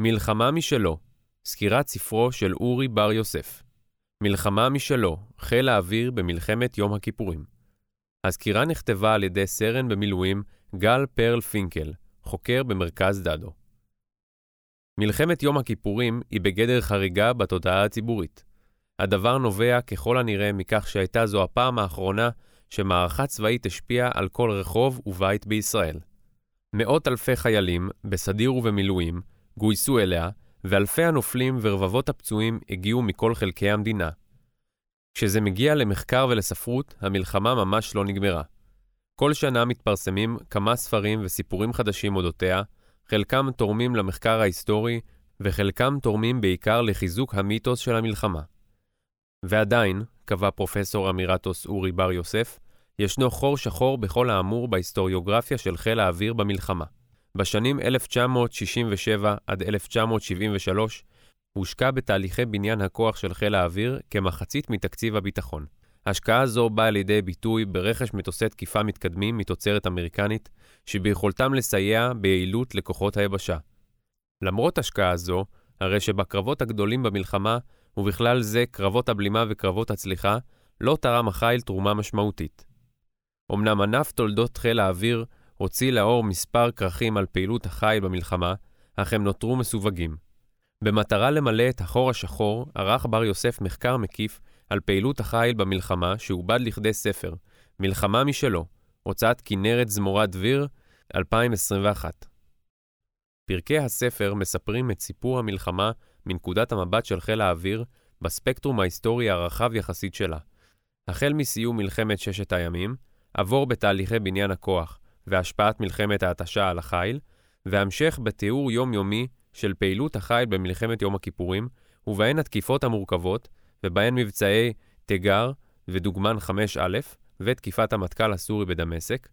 מלחמה משלו, סקירת ספרו של אורי בר יוסף. מלחמה משלו, חיל האוויר במלחמת יום הכיפורים. הסקירה נכתבה על ידי סרן במילואים גל פרל פינקל, חוקר במרכז דדו. מלחמת יום הכיפורים היא בגדר חריגה בתודעה הציבורית. הדבר נובע ככל הנראה מכך שהייתה זו הפעם האחרונה שמערכה צבאית השפיעה על כל רחוב ובית בישראל. מאות אלפי חיילים, בסדיר ובמילואים, גויסו אליה, ואלפי הנופלים ורבבות הפצועים הגיעו מכל חלקי המדינה. כשזה מגיע למחקר ולספרות, המלחמה ממש לא נגמרה. כל שנה מתפרסמים כמה ספרים וסיפורים חדשים אודותיה, חלקם תורמים למחקר ההיסטורי, וחלקם תורמים בעיקר לחיזוק המיתוס של המלחמה. ועדיין, קבע פרופסור אמירטוס אורי בר יוסף, ישנו חור שחור בכל האמור בהיסטוריוגרפיה של חיל האוויר במלחמה. בשנים 1967 עד 1973 הושקע בתהליכי בניין הכוח של חיל האוויר כמחצית מתקציב הביטחון. השקעה זו באה לידי ביטוי ברכש מטוסי תקיפה מתקדמים מתוצרת אמריקנית, שביכולתם לסייע ביעילות לכוחות היבשה. למרות השקעה זו, הרי שבקרבות הגדולים במלחמה, ובכלל זה קרבות הבלימה וקרבות הצליחה, לא תרם החיל תרומה משמעותית. אמנם ענף תולדות חיל האוויר הוציא לאור מספר כרכים על פעילות החיל במלחמה, אך הם נותרו מסווגים. במטרה למלא את החור השחור, ערך בר יוסף מחקר מקיף על פעילות החיל במלחמה שעובד לכדי ספר, מלחמה משלו, הוצאת כנרת זמורת דביר, 2021. פרקי הספר מספרים את סיפור המלחמה מנקודת המבט של חיל האוויר בספקטרום ההיסטורי הרחב יחסית שלה. החל מסיום מלחמת ששת הימים, עבור בתהליכי בניין הכוח והשפעת מלחמת ההתשה על החיל, והמשך בתיאור יומיומי של פעילות החיל במלחמת יום הכיפורים, ובהן התקיפות המורכבות, ובהן מבצעי תיגר ודוגמן 5א, ותקיפת המטכ"ל הסורי בדמשק,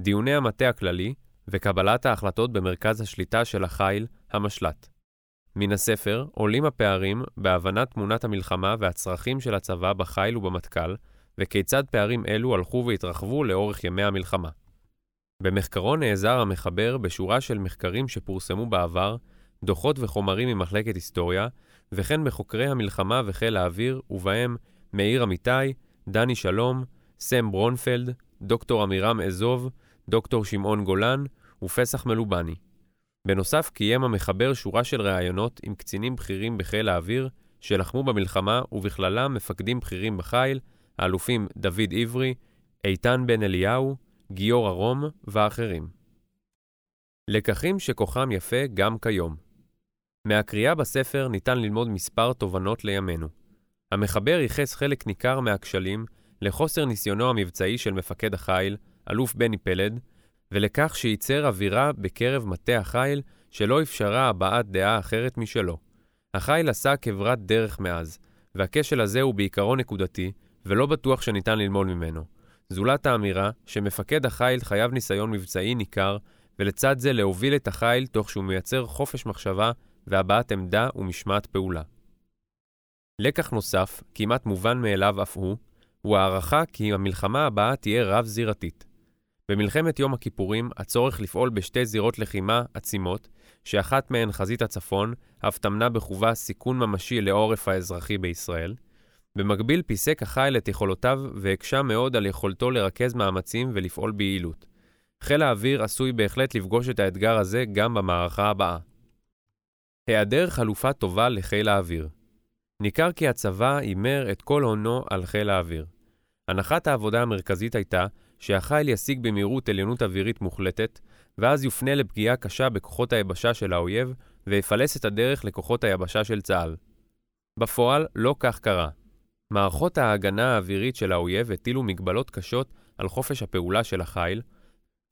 דיוני המטה הכללי, וקבלת ההחלטות במרכז השליטה של החיל, המשל"ט. מן הספר עולים הפערים בהבנת תמונת המלחמה והצרכים של הצבא בחיל ובמטכ"ל, וכיצד פערים אלו הלכו והתרחבו לאורך ימי המלחמה. במחקרו נעזר המחבר בשורה של מחקרים שפורסמו בעבר, דוחות וחומרים ממחלקת היסטוריה, וכן בחוקרי המלחמה וחיל האוויר, ובהם מאיר אמיתי, דני שלום, סם ברונפלד, דוקטור עמירם אזוב, דוקטור שמעון גולן ופסח מלובני. בנוסף קיים המחבר שורה של ראיונות עם קצינים בכירים בחיל האוויר שלחמו במלחמה ובכללם מפקדים בכירים בחיל, האלופים דוד עברי, איתן בן אליהו, גיורא רום ואחרים. לקחים שכוחם יפה גם כיום. מהקריאה בספר ניתן ללמוד מספר תובנות לימינו. המחבר ייחס חלק ניכר מהכשלים לחוסר ניסיונו המבצעי של מפקד החיל, אלוף בני פלד, ולכך שייצר אווירה בקרב מטה החיל שלא אפשרה הבעת דעה אחרת משלו. החיל עשה כברת דרך מאז, והכשל הזה הוא בעיקרון נקודתי, ולא בטוח שניתן ללמוד ממנו. זולת האמירה שמפקד החיל חייב ניסיון מבצעי ניכר, ולצד זה להוביל את החיל תוך שהוא מייצר חופש מחשבה והבעת עמדה ומשמעת פעולה. לקח נוסף, כמעט מובן מאליו אף הוא, הוא הערכה כי המלחמה הבאה תהיה רב-זירתית. במלחמת יום הכיפורים, הצורך לפעול בשתי זירות לחימה עצימות, שאחת מהן חזית הצפון, אף טמנה בחובה סיכון ממשי לעורף האזרחי בישראל, במקביל פיסק החיל את יכולותיו והקשה מאוד על יכולתו לרכז מאמצים ולפעול ביעילות. חיל האוויר עשוי בהחלט לפגוש את האתגר הזה גם במערכה הבאה. היעדר חלופה טובה לחיל האוויר ניכר כי הצבא הימר את כל הונו על חיל האוויר. הנחת העבודה המרכזית הייתה שהחיל ישיג במהירות עליונות אווירית מוחלטת, ואז יופנה לפגיעה קשה בכוחות היבשה של האויב, ויפלס את הדרך לכוחות היבשה של צה"ל. בפועל, לא כך קרה. מערכות ההגנה האווירית של האויב הטילו מגבלות קשות על חופש הפעולה של החיל,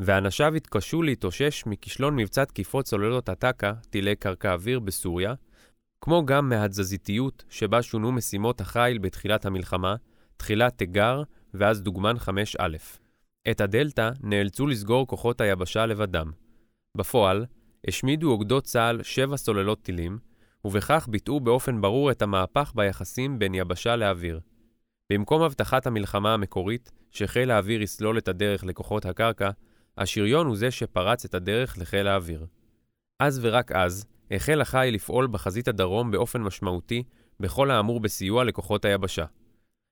ואנשיו התקשו להתאושש מכישלון מבצע תקיפות צוללות הטק"א, טילי קרקע אוויר בסוריה, כמו גם מהתזזיתיות שבה שונו משימות החיל בתחילת המלחמה, תחילת תיגר ואז דוגמן 5א. את הדלתא נאלצו לסגור כוחות היבשה לבדם. בפועל, השמידו אוגדות צה"ל שבע סוללות טילים, ובכך ביטאו באופן ברור את המהפך ביחסים בין יבשה לאוויר. במקום הבטחת המלחמה המקורית, שחיל האוויר יסלול את הדרך לכוחות הקרקע, השריון הוא זה שפרץ את הדרך לחיל האוויר. אז ורק אז, החל החיל לפעול בחזית הדרום באופן משמעותי בכל האמור בסיוע לכוחות היבשה.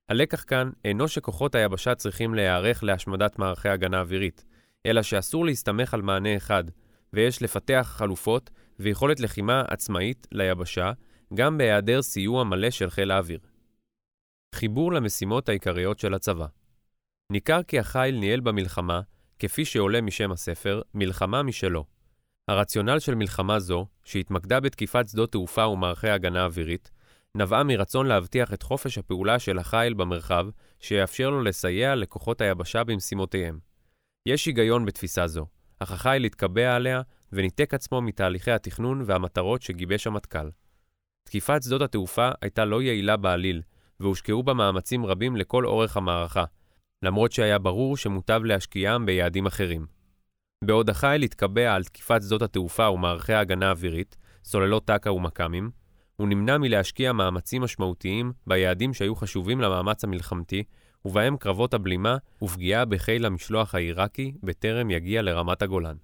הלקח כאן אינו שכוחות היבשה צריכים להיערך להשמדת מערכי הגנה אווירית, אלא שאסור להסתמך על מענה אחד, ויש לפתח חלופות ויכולת לחימה עצמאית ליבשה, גם בהיעדר סיוע מלא של חיל האוויר. חיבור למשימות העיקריות של הצבא ניכר כי החיל ניהל במלחמה, כפי שעולה משם הספר, מלחמה משלו. הרציונל של מלחמה זו, שהתמקדה בתקיפת שדות תעופה ומערכי הגנה אווירית, נבעה מרצון להבטיח את חופש הפעולה של החיל במרחב, שיאפשר לו לסייע לכוחות היבשה במשימותיהם. יש היגיון בתפיסה זו, אך החיל התקבע עליה וניתק עצמו מתהליכי התכנון והמטרות שגיבש המטכ"ל. תקיפת שדות התעופה הייתה לא יעילה בעליל, והושקעו בה מאמצים רבים לכל אורך המערכה, למרות שהיה ברור שמוטב להשקיעם ביעדים אחרים. בעוד החיל התקבע על תקיפת שדות התעופה ומערכי ההגנה האווירית, סוללות טק"א ומכ"מים, הוא נמנע מלהשקיע מאמצים משמעותיים ביעדים שהיו חשובים למאמץ המלחמתי, ובהם קרבות הבלימה ופגיעה בחיל המשלוח העיראקי בטרם יגיע לרמת הגולן.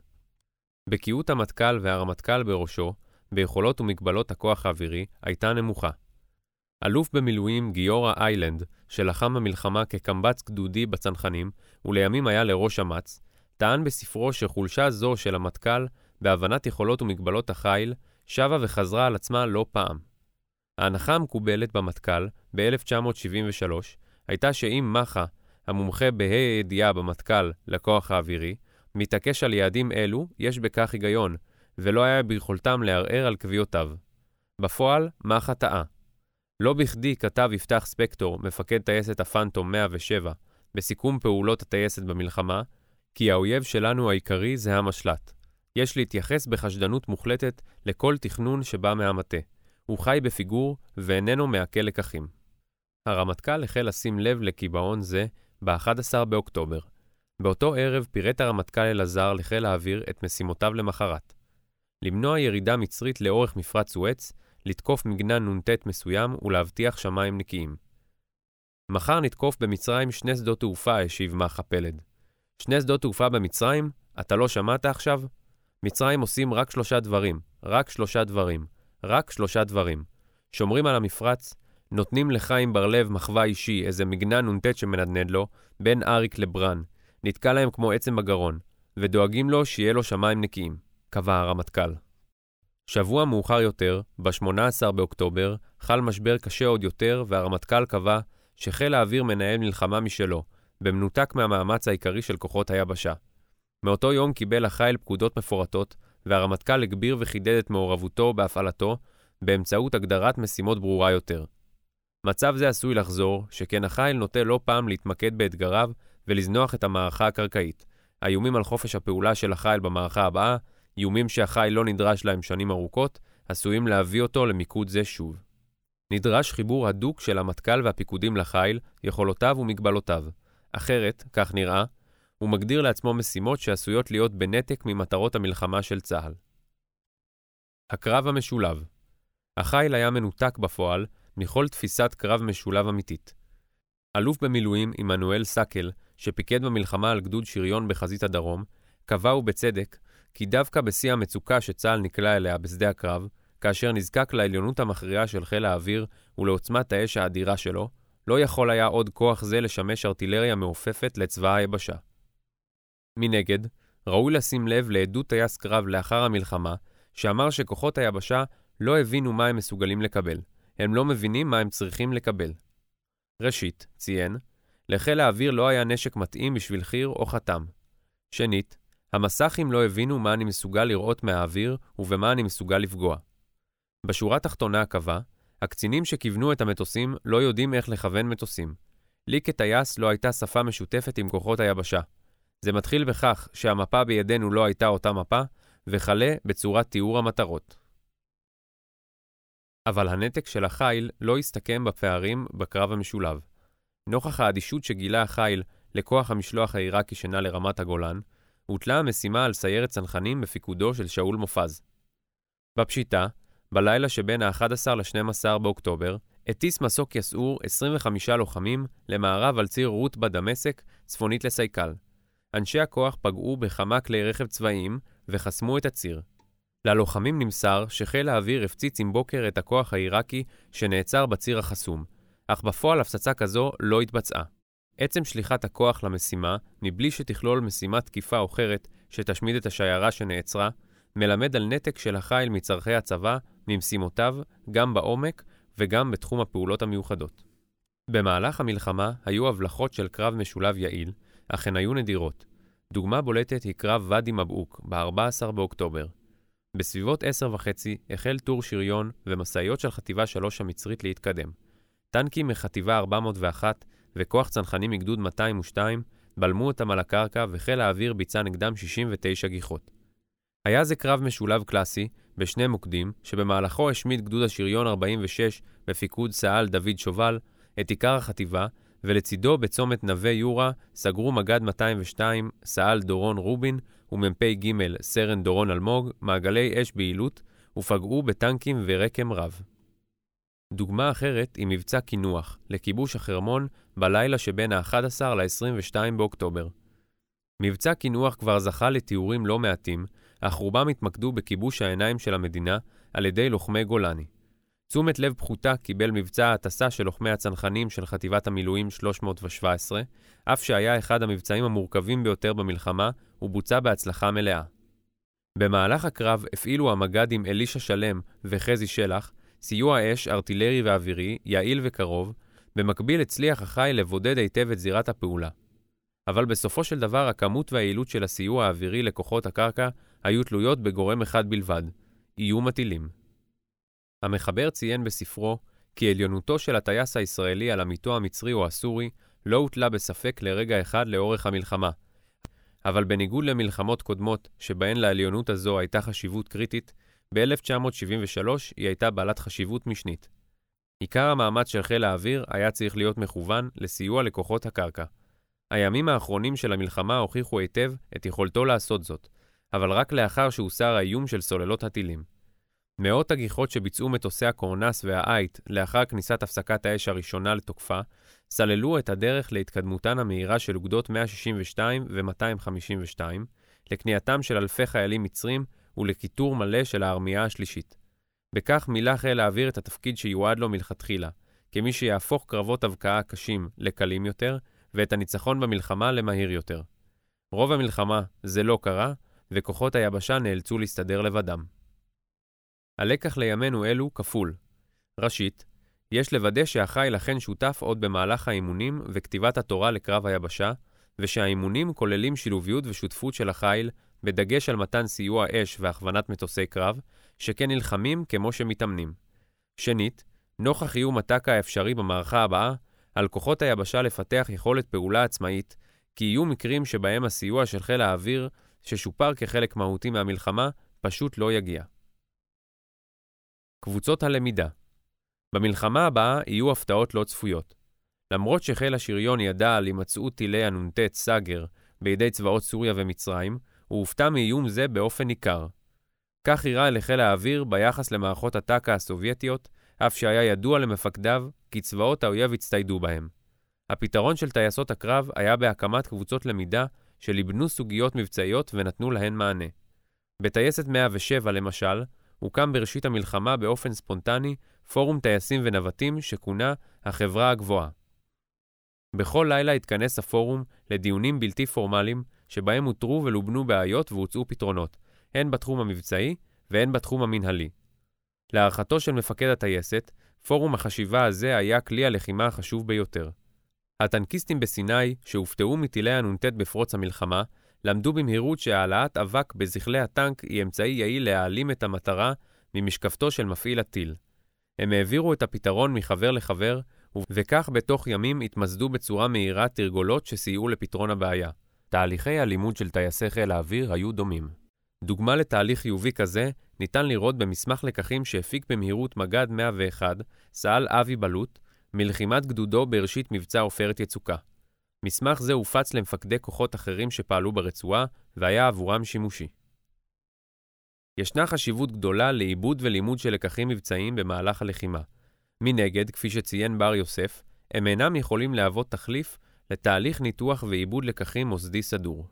בקיאות המטכ"ל והרמטכ"ל בראשו, ביכולות ומגבלות הכוח האווירי, הייתה נמוכה. אלוף במילואים גיורא איילנד, שלחם במלחמה כקמב"ץ גדודי בצנחנים, ולימים היה לראש אמ"ץ, טען בספרו שחולשה זו של המטכ"ל, בהבנת יכולות ומגבלות החיל, שבה וחזרה על עצמה לא פעם. ההנחה המקובלת במטכ"ל, ב-1973, הייתה שאם מח"א, המומחה בה"א הידיעה במטכ"ל לכוח האווירי, מתעקש על יעדים אלו, יש בכך היגיון, ולא היה ביכולתם לערער על קביעותיו. בפועל, מח"א טעה. לא בכדי כתב יפתח ספקטור, מפקד טייסת הפאנטום 107, בסיכום פעולות הטייסת במלחמה, כי האויב שלנו העיקרי זה המשל"ט. יש להתייחס בחשדנות מוחלטת לכל תכנון שבא מהמטה. הוא חי בפיגור ואיננו מעכל לקחים. הרמטכ"ל החל לשים לב לקיבעון זה ב-11 באוקטובר. באותו ערב פירט הרמטכ"ל אלעזר לחיל האוויר את משימותיו למחרת. למנוע ירידה מצרית לאורך מפרץ סואץ, לתקוף מגנן נ"ט מסוים ולהבטיח שמיים נקיים. מחר נתקוף במצרים שני שדות תעופה, השיב מח"א פלד. שני שדות תעופה במצרים? אתה לא שמעת עכשיו? מצרים עושים רק שלושה דברים, רק שלושה דברים, רק שלושה דברים. שומרים על המפרץ, נותנים לחיים בר-לב מחווה אישי, איזה מגנן נ"ט שמנדנד לו, בין אריק לברן, נתקע להם כמו עצם בגרון, ודואגים לו שיהיה לו שמיים נקיים, קבע הרמטכ"ל. שבוע מאוחר יותר, ב-18 באוקטובר, חל משבר קשה עוד יותר, והרמטכ"ל קבע שחיל האוויר מנהל מלחמה משלו, במנותק מהמאמץ העיקרי של כוחות היבשה. מאותו יום קיבל החיל פקודות מפורטות, והרמטכ"ל הגביר וחידד את מעורבותו בהפעלתו באמצעות הגדרת משימות ברורה יותר. מצב זה עשוי לחזור, שכן החיל נוטה לא פעם להתמקד באתגריו ולזנוח את המערכה הקרקעית. האיומים על חופש הפעולה של החיל במערכה הבאה, איומים שהחיל לא נדרש להם שנים ארוכות, עשויים להביא אותו למיקוד זה שוב. נדרש חיבור הדוק של המטכ"ל והפיקודים לחיל, יכולותיו ומגבלותיו. אחרת, כך נראה, הוא מגדיר לעצמו משימות שעשויות להיות בנתק ממטרות המלחמה של צה"ל. הקרב המשולב החיל היה מנותק בפועל מכל תפיסת קרב משולב אמיתית. אלוף במילואים עמנואל סאקל, שפיקד במלחמה על גדוד שריון בחזית הדרום, קבע ובצדק כי דווקא בשיא המצוקה שצה"ל נקלע אליה בשדה הקרב, כאשר נזקק לעליונות המכריעה של חיל האוויר ולעוצמת האש האדירה שלו, לא יכול היה עוד כוח זה לשמש ארטילריה מעופפת לצבא היבשה. מנגד, ראוי לשים לב לעדות טייס קרב לאחר המלחמה, שאמר שכוחות היבשה לא הבינו מה הם מסוגלים לקבל. הם לא מבינים מה הם צריכים לקבל. ראשית, ציין, לחיל האוויר לא היה נשק מתאים בשביל חי"ר או חתם. שנית, המסכים לא הבינו מה אני מסוגל לראות מהאוויר ובמה אני מסוגל לפגוע. בשורה התחתונה קבע, הקצינים שכיוונו את המטוסים לא יודעים איך לכוון מטוסים. לי כטייס לא הייתה שפה משותפת עם כוחות היבשה. זה מתחיל בכך שהמפה בידינו לא הייתה אותה מפה, וכלה בצורת תיאור המטרות. אבל הנתק של החיל לא הסתכם בפערים בקרב המשולב. נוכח האדישות שגילה החיל לכוח המשלוח העיראקי שנע לרמת הגולן, הוטלה המשימה על סיירת צנחנים בפיקודו של שאול מופז. בפשיטה, בלילה שבין ה-11 ל-12 באוקטובר, הטיס מסוק יסעור 25 לוחמים למערב על ציר רות בדמשק, צפונית לסייקל. אנשי הכוח פגעו בכמה כלי רכב צבאיים וחסמו את הציר. ללוחמים נמסר שחיל האוויר הפציץ עם בוקר את הכוח העיראקי שנעצר בציר החסום, אך בפועל הפצצה כזו לא התבצעה. עצם שליחת הכוח למשימה, מבלי שתכלול משימת תקיפה אחרת שתשמיד את השיירה שנעצרה, מלמד על נתק של החיל מצורכי הצבא, ממשימותיו, גם בעומק וגם בתחום הפעולות המיוחדות. במהלך המלחמה היו הבלחות של קרב משולב יעיל, אך הן היו נדירות. דוגמה בולטת היא קרב ואדי מבעוק, ב-14 באוקטובר. בסביבות עשר וחצי החל טור שריון ומשאיות של חטיבה 3 המצרית להתקדם. טנקים מחטיבה 401 וכוח צנחנים מגדוד 202 בלמו אותם על הקרקע וחיל האוויר ביצע נגדם 69 גיחות. היה זה קרב משולב קלאסי, בשני מוקדים, שבמהלכו השמיד גדוד השריון 46 בפיקוד סא"ל דוד שובל את עיקר החטיבה, ולצידו בצומת נווה יורה סגרו מג"ד 202 סא"ל דורון רובין ומ"פ ג' סרן דורון אלמוג מעגלי אש ביעילות ופגעו בטנקים ורקם רב. דוגמה אחרת היא מבצע קינוח, לכיבוש החרמון בלילה שבין ה-11 ל-22 באוקטובר. מבצע קינוח כבר זכה לתיאורים לא מעטים, אך רובם התמקדו בכיבוש העיניים של המדינה על ידי לוחמי גולני. תשומת לב פחותה קיבל מבצע ההטסה של לוחמי הצנחנים של חטיבת המילואים 317, אף שהיה אחד המבצעים המורכבים ביותר במלחמה, ובוצע בהצלחה מלאה. במהלך הקרב הפעילו המג"דים אלישע שלם וחזי שלח סיוע אש ארטילרי ואווירי, יעיל וקרוב, במקביל הצליח החיל לבודד היטב את זירת הפעולה. אבל בסופו של דבר הכמות והיעילות של הסיוע האווירי לכוחות הקרקע היו תלויות בגורם אחד בלבד, איום הטילים. המחבר ציין בספרו כי עליונותו של הטייס הישראלי על עמיתו המצרי או הסורי לא הוטלה בספק לרגע אחד לאורך המלחמה. אבל בניגוד למלחמות קודמות, שבהן לעליונות הזו הייתה חשיבות קריטית, ב-1973 היא הייתה בעלת חשיבות משנית. עיקר המאמץ של חיל האוויר היה צריך להיות מכוון לסיוע לכוחות הקרקע. הימים האחרונים של המלחמה הוכיחו היטב את יכולתו לעשות זאת, אבל רק לאחר שהוסר האיום של סוללות הטילים. מאות הגיחות שביצעו מטוסי הקורנס והעייט לאחר כניסת הפסקת האש הראשונה לתוקפה, סללו את הדרך להתקדמותן המהירה של אוגדות 162 ו-252, לכניעתם של אלפי חיילים מצרים ולכיתור מלא של הארמייה השלישית. בכך מילא חיל האוויר את התפקיד שיועד לו מלכתחילה, כמי שיהפוך קרבות הבקעה קשים לקלים יותר, ואת הניצחון במלחמה למהיר יותר. רוב המלחמה זה לא קרה, וכוחות היבשה נאלצו להסתדר לבדם. הלקח לימינו אלו כפול. ראשית, יש לוודא שהחיל אכן שותף עוד במהלך האימונים וכתיבת התורה לקרב היבשה, ושהאימונים כוללים שילוביות ושותפות של החיל, בדגש על מתן סיוע אש והכוונת מטוסי קרב, שכן נלחמים כמו שמתאמנים. שנית, נוכח איום הטקה האפשרי במערכה הבאה, על כוחות היבשה לפתח יכולת פעולה עצמאית, כי יהיו מקרים שבהם הסיוע של חיל האוויר, ששופר כחלק מהותי מהמלחמה, פשוט לא יגיע. קבוצות הלמידה במלחמה הבאה יהיו הפתעות לא צפויות. למרות שחיל השריון ידע על הימצאות טילי הנ"ט סאגר בידי צבאות סוריה ומצרים, הוא הופתע מאיום זה באופן ניכר. כך אירע לחיל האוויר ביחס למערכות הטק"א הסובייטיות, אף שהיה ידוע למפקדיו כי צבאות האויב הצטיידו בהם. הפתרון של טייסות הקרב היה בהקמת קבוצות למידה שליבנו סוגיות מבצעיות ונתנו להן מענה. בטייסת 107, למשל, הוקם בראשית המלחמה באופן ספונטני פורום טייסים ונווטים שכונה החברה הגבוהה. בכל לילה התכנס הפורום לדיונים בלתי פורמליים שבהם אותרו ולובנו בעיות והוצאו פתרונות, הן בתחום המבצעי והן בתחום המנהלי. להערכתו של מפקד הטייסת, פורום החשיבה הזה היה כלי הלחימה החשוב ביותר. הטנקיסטים בסיני, שהופתעו מטילי הנ"ט בפרוץ המלחמה, למדו במהירות שהעלאת אבק בזחלי הטנק היא אמצעי יעיל להעלים את המטרה ממשקפתו של מפעיל הטיל. הם העבירו את הפתרון מחבר לחבר, וכך בתוך ימים התמסדו בצורה מהירה תרגולות שסייעו לפתרון הבעיה. תהליכי הלימוד של טייסי חיל האוויר היו דומים. דוגמה לתהליך חיובי כזה ניתן לראות במסמך לקחים שהפיק במהירות מג"ד 101, סא"ל אבי בלוט, מלחימת גדודו בראשית מבצע עופרת יצוקה. מסמך זה הופץ למפקדי כוחות אחרים שפעלו ברצועה, והיה עבורם שימושי. ישנה חשיבות גדולה לעיבוד ולימוד של לקחים מבצעיים במהלך הלחימה. מנגד, כפי שציין בר יוסף, הם אינם יכולים להוות תחליף לתהליך ניתוח ועיבוד לקחים מוסדי סדור.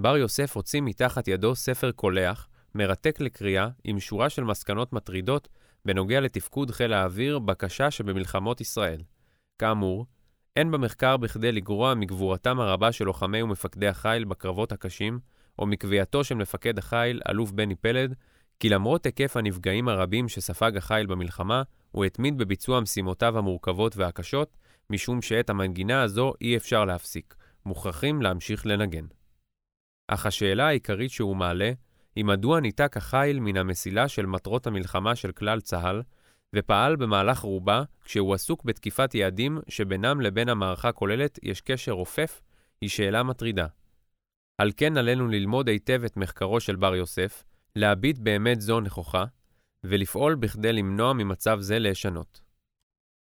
בר יוסף הוציא מתחת ידו ספר קולח, מרתק לקריאה עם שורה של מסקנות מטרידות בנוגע לתפקוד חיל האוויר בקשה שבמלחמות ישראל. כאמור, אין במחקר בכדי לגרוע מגבורתם הרבה של לוחמי ומפקדי החיל בקרבות הקשים, או מקביעתו של מפקד החיל, אלוף בני פלד, כי למרות היקף הנפגעים הרבים שספג החיל במלחמה, הוא התמיד בביצוע משימותיו המורכבות והקשות, משום שאת המנגינה הזו אי אפשר להפסיק, מוכרחים להמשיך לנגן. אך השאלה העיקרית שהוא מעלה, היא מדוע ניתק החיל מן המסילה של מטרות המלחמה של כלל צה"ל, ופעל במהלך רובה כשהוא עסוק בתקיפת יעדים שבינם לבין המערכה כוללת יש קשר רופף, היא שאלה מטרידה. על כן עלינו ללמוד היטב את מחקרו של בר יוסף, להביט באמת זו נכוחה, ולפעול בכדי למנוע ממצב זה להישנות.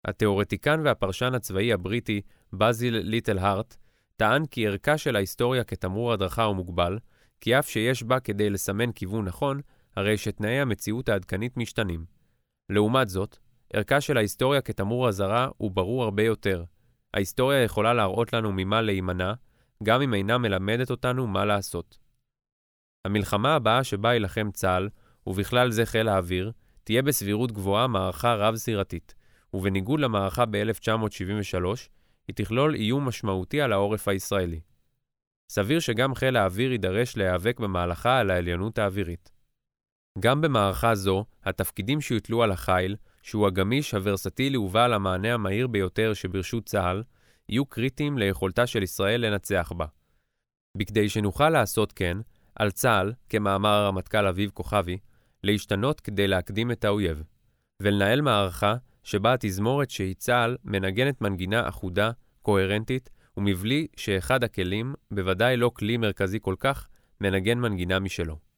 התאורטיקן והפרשן הצבאי הבריטי בזיל ליטל הארט טען כי ערכה של ההיסטוריה כתמרור הדרכה הוא מוגבל, כי אף שיש בה כדי לסמן כיוון נכון, הרי שתנאי המציאות העדכנית משתנים. לעומת זאת, ערכה של ההיסטוריה כתמרור אזהרה הוא ברור הרבה יותר. ההיסטוריה יכולה להראות לנו ממה להימנע, גם אם אינה מלמדת אותנו מה לעשות. המלחמה הבאה שבה יילחם צה"ל, ובכלל זה חיל האוויר, תהיה בסבירות גבוהה מערכה רב-זירתית, ובניגוד למערכה ב-1973, היא תכלול איום משמעותי על העורף הישראלי. סביר שגם חיל האוויר יידרש להיאבק במהלכה על העליונות האווירית. גם במערכה זו, התפקידים שיוטלו על החיל, שהוא הגמיש, הוורסטילי ובעל המענה המהיר ביותר שברשות צה"ל, יהיו קריטיים ליכולתה של ישראל לנצח בה. בכדי שנוכל לעשות כן, על צה"ל, כמאמר הרמטכ"ל אביב כוכבי, להשתנות כדי להקדים את האויב, ולנהל מערכה שבה התזמורת שהיא צה"ל מנגנת מנגינה אחודה, קוהרנטית, ומבלי שאחד הכלים, בוודאי לא כלי מרכזי כל כך, מנגן מנגינה משלו.